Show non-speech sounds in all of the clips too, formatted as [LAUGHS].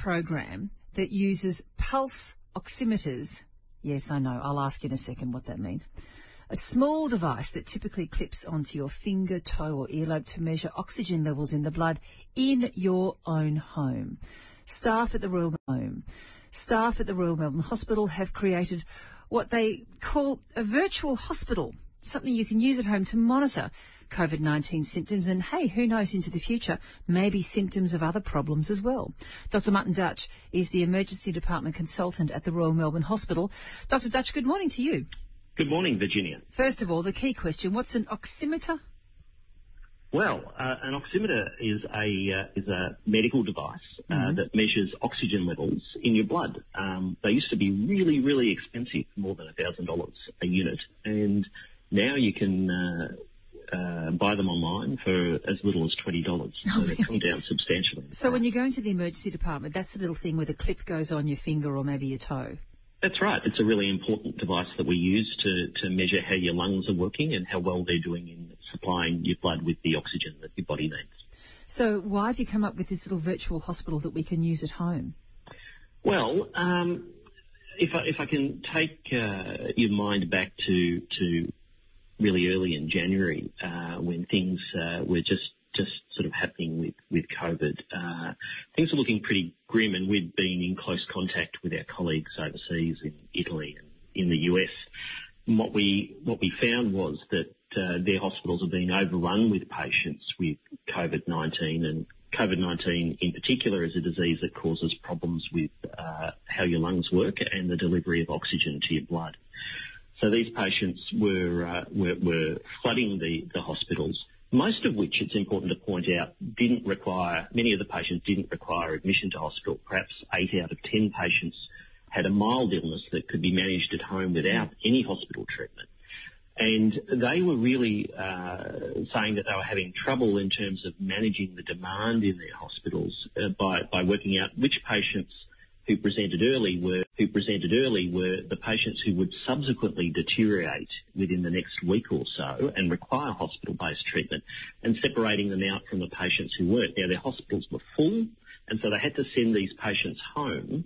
program that uses pulse oximeters. Yes, I know. I'll ask you in a second what that means. A small device that typically clips onto your finger, toe, or earlobe to measure oxygen levels in the blood in your own home. Staff at the Royal Home, staff at the Royal Melbourne Hospital have created what they call a virtual hospital, something you can use at home to monitor COVID-19 symptoms and hey, who knows into the future, maybe symptoms of other problems as well. Dr. Martin Dutch is the emergency department consultant at the Royal Melbourne Hospital. Dr. Dutch, good morning to you. Good morning, Virginia. First of all, the key question, what's an oximeter? Well, uh, an oximeter is a uh, is a medical device uh, mm-hmm. that measures oxygen levels in your blood. Um, they used to be really, really expensive, more than thousand dollars a unit, and now you can uh, uh, buy them online for as little as twenty dollars. So oh, they've come down substantially. So when you go into the emergency department, that's the little thing where the clip goes on your finger or maybe your toe. That's right. It's a really important device that we use to, to measure how your lungs are working and how well they're doing in supplying your blood with the oxygen that your body needs. So why have you come up with this little virtual hospital that we can use at home? Well, um, if, I, if I can take uh, your mind back to, to really early in January uh, when things uh, were just just sort of happening with, COVID. Uh, things were looking pretty grim and we've been in close contact with our colleagues overseas in Italy and in the US. What we, what we found was that their hospitals have been overrun with patients with COVID-19 and COVID-19 in particular is a disease that causes problems with how your lungs work and the delivery of oxygen to your blood. So these patients were, uh, flooding the, hospitals most of which, it's important to point out, didn't require, many of the patients didn't require admission to hospital. Perhaps eight out of ten patients had a mild illness that could be managed at home without any hospital treatment. And they were really uh, saying that they were having trouble in terms of managing the demand in their hospitals uh, by, by working out which patients who presented early were who presented early were the patients who would subsequently deteriorate within the next week or so and require hospital-based treatment, and separating them out from the patients who weren't. Now their hospitals were full, and so they had to send these patients home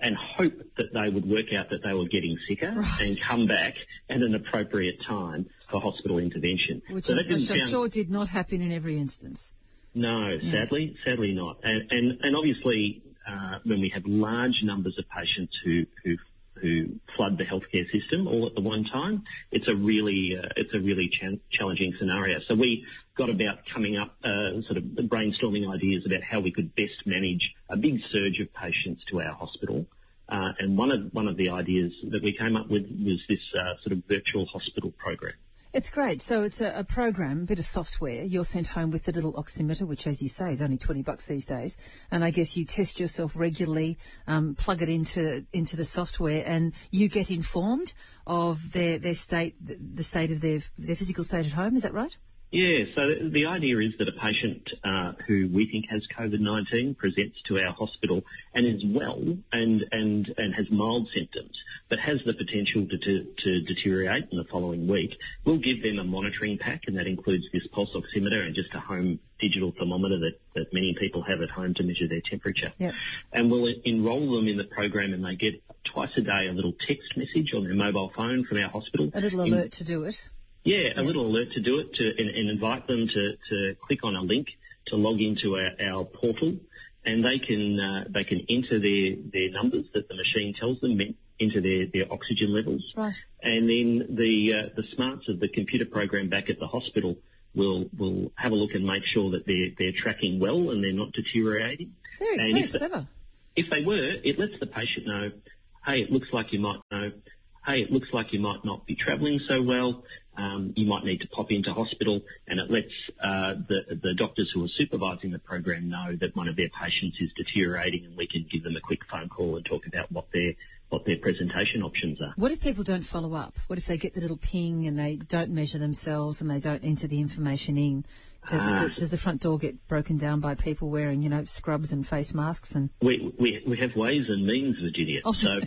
and hope that they would work out that they were getting sicker right. and come back at an appropriate time for hospital intervention. Which, so which I'm sound... sure did not happen in every instance. No, yeah. sadly, sadly not. And, and, and obviously uh, when we have large numbers of patients who, who who flood the healthcare system all at the one time, it's a really uh, it's a really ch- challenging scenario. So we got about coming up uh, sort of brainstorming ideas about how we could best manage a big surge of patients to our hospital. Uh, and one of one of the ideas that we came up with was this uh, sort of virtual hospital program. It's great. So it's a, a, program, a bit of software. You're sent home with the little oximeter, which, as you say, is only 20 bucks these days. And I guess you test yourself regularly, um, plug it into into the software, and you get informed of their, their state, the state of their their physical state at home. Is that right? Yeah, so the idea is that a patient uh, who we think has COVID-19 presents to our hospital and is well and, and, and has mild symptoms, but has the potential to, to, to deteriorate in the following week. We'll give them a monitoring pack, and that includes this pulse oximeter and just a home digital thermometer that, that many people have at home to measure their temperature. Yep. And we'll enrol them in the program and they get twice a day a little text message on their mobile phone from our hospital. A little alert in, to do it. Yeah, a little alert to do it to, and, and invite them to, to click on a link to log into our, our portal, and they can uh, they can enter their, their numbers that the machine tells them into their, their oxygen levels, right. and then the uh, the smarts of the computer program back at the hospital will will have a look and make sure that they're they're tracking well and they're not deteriorating. Very, and very if clever. The, if they were, it lets the patient know, hey, it looks like you might know hey, it looks like you might not be travelling so well. Um, you might need to pop into hospital, and it lets uh, the the doctors who are supervising the program know that one of their patients is deteriorating, and we can give them a quick phone call and talk about what their what their presentation options are. What if people don't follow up? What if they get the little ping and they don't measure themselves and they don't enter the information in? Do, uh, does the front door get broken down by people wearing, you know, scrubs and face masks? And we we, we have ways and means, Virginia. Oh, so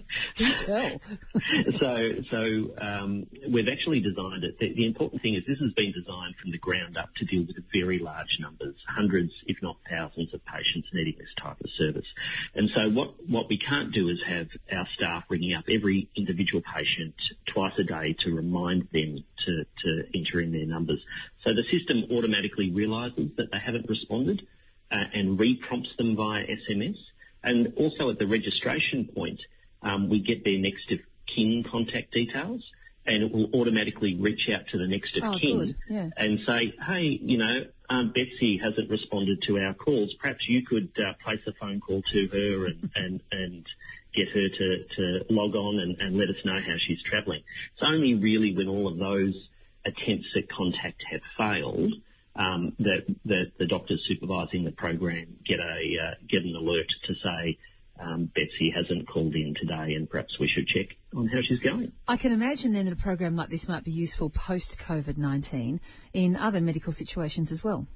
[LAUGHS] Do tell. [LAUGHS] so, so um, we've actually designed it. The, the, important thing is this has been designed from the ground up to deal with very large numbers, hundreds, if not thousands, of patients needing this type of service. And so, what what we can't do is have our staff ringing up every individual patient twice a day to remind them to to enter in their numbers. So the system automatically realises that they haven't responded uh, and re-prompts them via SMS. And also at the registration point, um, we get their next of kin contact details and it will automatically reach out to the next of Oh, kin. Yeah. and say, hey, you know, um, Betsy hasn't responded to our calls. Perhaps you could uh, place a phone call to her and, [LAUGHS] and, and get her to, to log on and, and let us know how she's travelling. It's only really when all of those attempts at contact have failed um, that, that the doctors supervising the program get a uh, get an alert to say um, Betsy hasn't called in today, and perhaps we should check on how she's going. I can imagine then that a program like this might be useful post COVID 19 in other medical situations as well.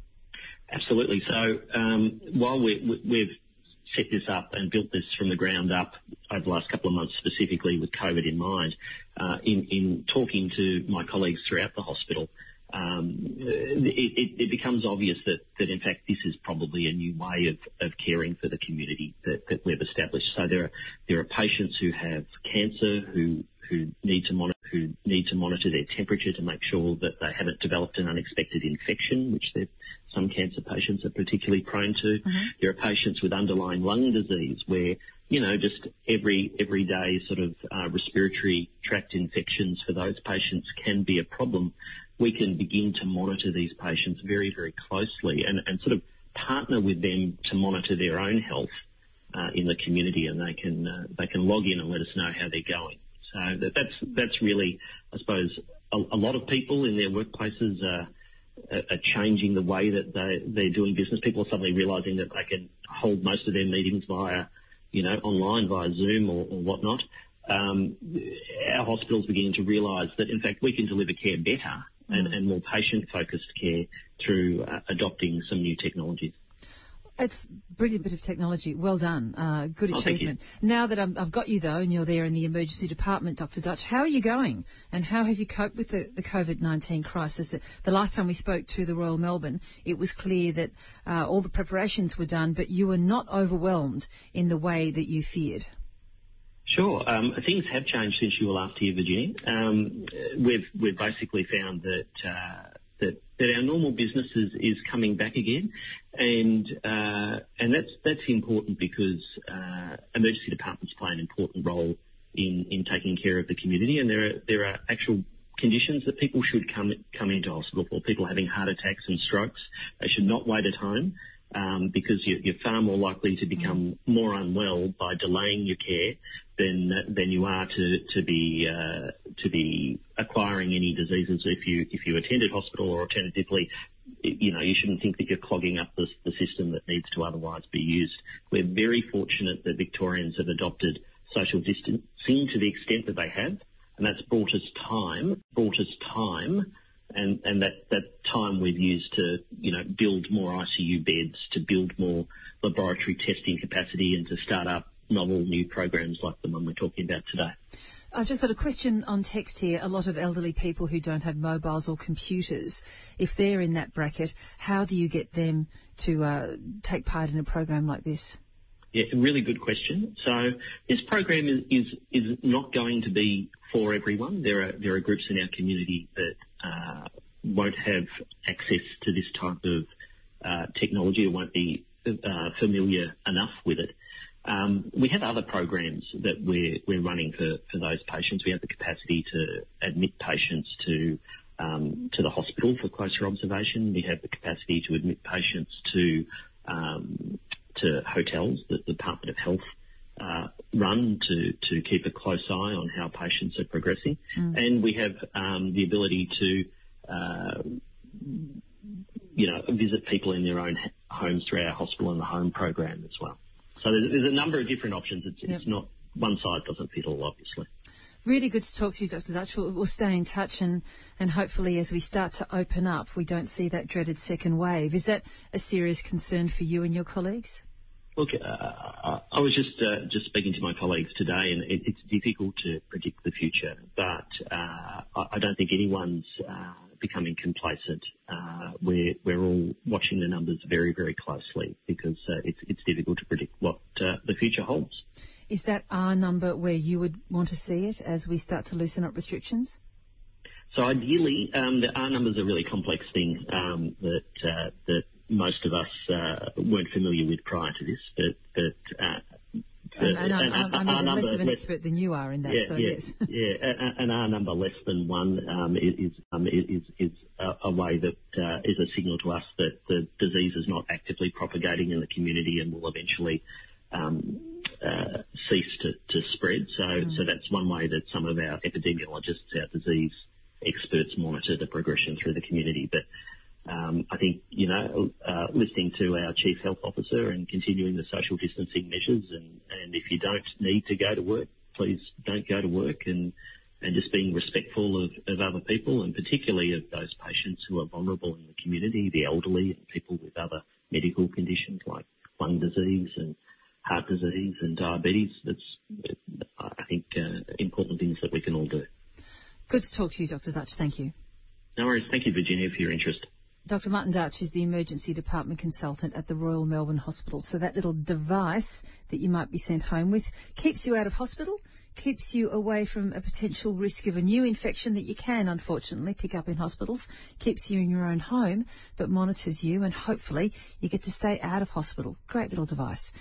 Absolutely. So um, while we, we, we've set this up and built this from the ground up over the last couple of months, specifically with COVID in mind, uh, in, in talking to my colleagues throughout the hospital, um, it, becomes obvious that, that in fact this is probably a new way of, of caring for the community that, that we've established. So there are there are patients who have cancer who who need to monitor who need to monitor their temperature to make sure that they haven't developed an unexpected infection, which some cancer patients are particularly prone to. Mm-hmm. There are patients with underlying lung disease where you know just every everyday sort of uh, respiratory tract infections for those patients can be a problem we can begin to monitor these patients very, very closely and, and sort of partner with them to monitor their own health uh, in the community, and they can uh, they can log in and let us know how they're going. So that, that's that's really, I suppose, a, a lot of people in their workplaces are, are changing the way that they they're doing business. People are suddenly realising that they can hold most of their meetings via, you know, online via Zoom or, or whatnot. Um, our hospitals beginning to realise that in fact we can deliver care better and, and more patient-focused care through uh, adopting some new technologies. It's a brilliant bit of technology. Well done. Uh, good Oh, achievement. now that i have got you though, and you're there in the emergency department, Dr. Dutch, how are you going? And how have you coped with the, the COVID-19 crisis? The last time we spoke to the Royal Melbourne, it was clear that uh, all the preparations were done, but you were not overwhelmed in the way that you feared. Sure. Um, things have changed since you were last here, Virginia. Um, we've we've basically found that uh, that our normal business is, coming back again, and uh, and that's that's important because uh, emergency departments play an important role in, in taking care of the community, and there are there are actual conditions that people should come come into hospital for. People having heart attacks and strokes, they should not wait at home. Um, because you're, you're, far more likely to become more unwell by delaying your care than than you are to to be uh, to be acquiring any diseases if you if you attended hospital or alternatively. You know, you shouldn't think that you're clogging up the, the system that needs to otherwise be used. We're very fortunate that Victorians have adopted social distancing to the extent that they have, and that's brought us time, brought us time and, and that, that time we've used to, you know, build more ICU beds, to build more laboratory testing capacity and to start up novel new programs like the one we're talking about today. I've just got a question on text here. A lot of elderly people who don't have mobiles or computers, if they're in that bracket, how do you get them to uh, take part in a program like this? Yeah, really good question. So this program is, is, is not going to be for everyone. There are there are groups in our community that uh, won't have access to this type of uh, technology or won't be uh, familiar enough with it. Um, we have other programs that we're we're running for, for those patients. We have the capacity to admit patients to um, to the hospital for closer observation. We have the capacity to admit patients to um, to hotels that the Department of Health uh, run to, to keep a close eye on how patients are progressing. Mm. And we have um, the ability to, uh, you know, visit people in their own homes through our hospital and the home program as well. So there's, there's a number of different options. It's, yep. it's, not one size doesn't fit all, obviously. Really good to talk to you, Dr. Dutch. We'll, stay in touch and, and hopefully as we start to open up, we don't see that dreaded second wave. Is that a serious concern for you and your colleagues? Look, uh, I was just uh, just speaking to my colleagues today, and it, it's difficult to predict the future. But uh, I don't think anyone's uh, becoming complacent. Uh, we're we're all watching the numbers very very closely because uh, it's it's difficult to predict what the future holds. Is that R number where you would want to see it as we start to loosen up restrictions? So ideally, um, the R number is a really complex thing um, that that most of us uh, weren't familiar with prior to this, but, but uh, and, and, I'm, I'm, I'm even less of an expert than you are in that, yeah, so yeah, yes. [LAUGHS] yeah, and R number less than one um, is, um, is, is a, a, way that uh, is a signal to us that the disease is not actively propagating in the community and will eventually um, uh, cease to, to spread. So, mm. so that's one way that some of our epidemiologists, our disease experts monitor the progression through the community. But um, I think, you know, uh, listening to our Chief Health Officer and continuing the social distancing measures and, and if you don't need to go to work, please don't go to work and, and just being respectful of, of other people and particularly of those patients who are vulnerable in the community, the elderly and people with other medical conditions like lung disease and heart disease and diabetes. That's, I think, uh, important things that we can all do. Good to talk to you, Dr. Dutch. Thank you. No worries. Thank you, Virginia, for your interest. Dr. Martin Dutch is the emergency department consultant at the Royal Melbourne Hospital. So that little device that you might be sent home with keeps you out of hospital, keeps you away from a potential risk of a new infection that you can unfortunately pick up in hospitals, keeps you in your own home, but monitors you and hopefully you get to stay out of hospital. Great little device.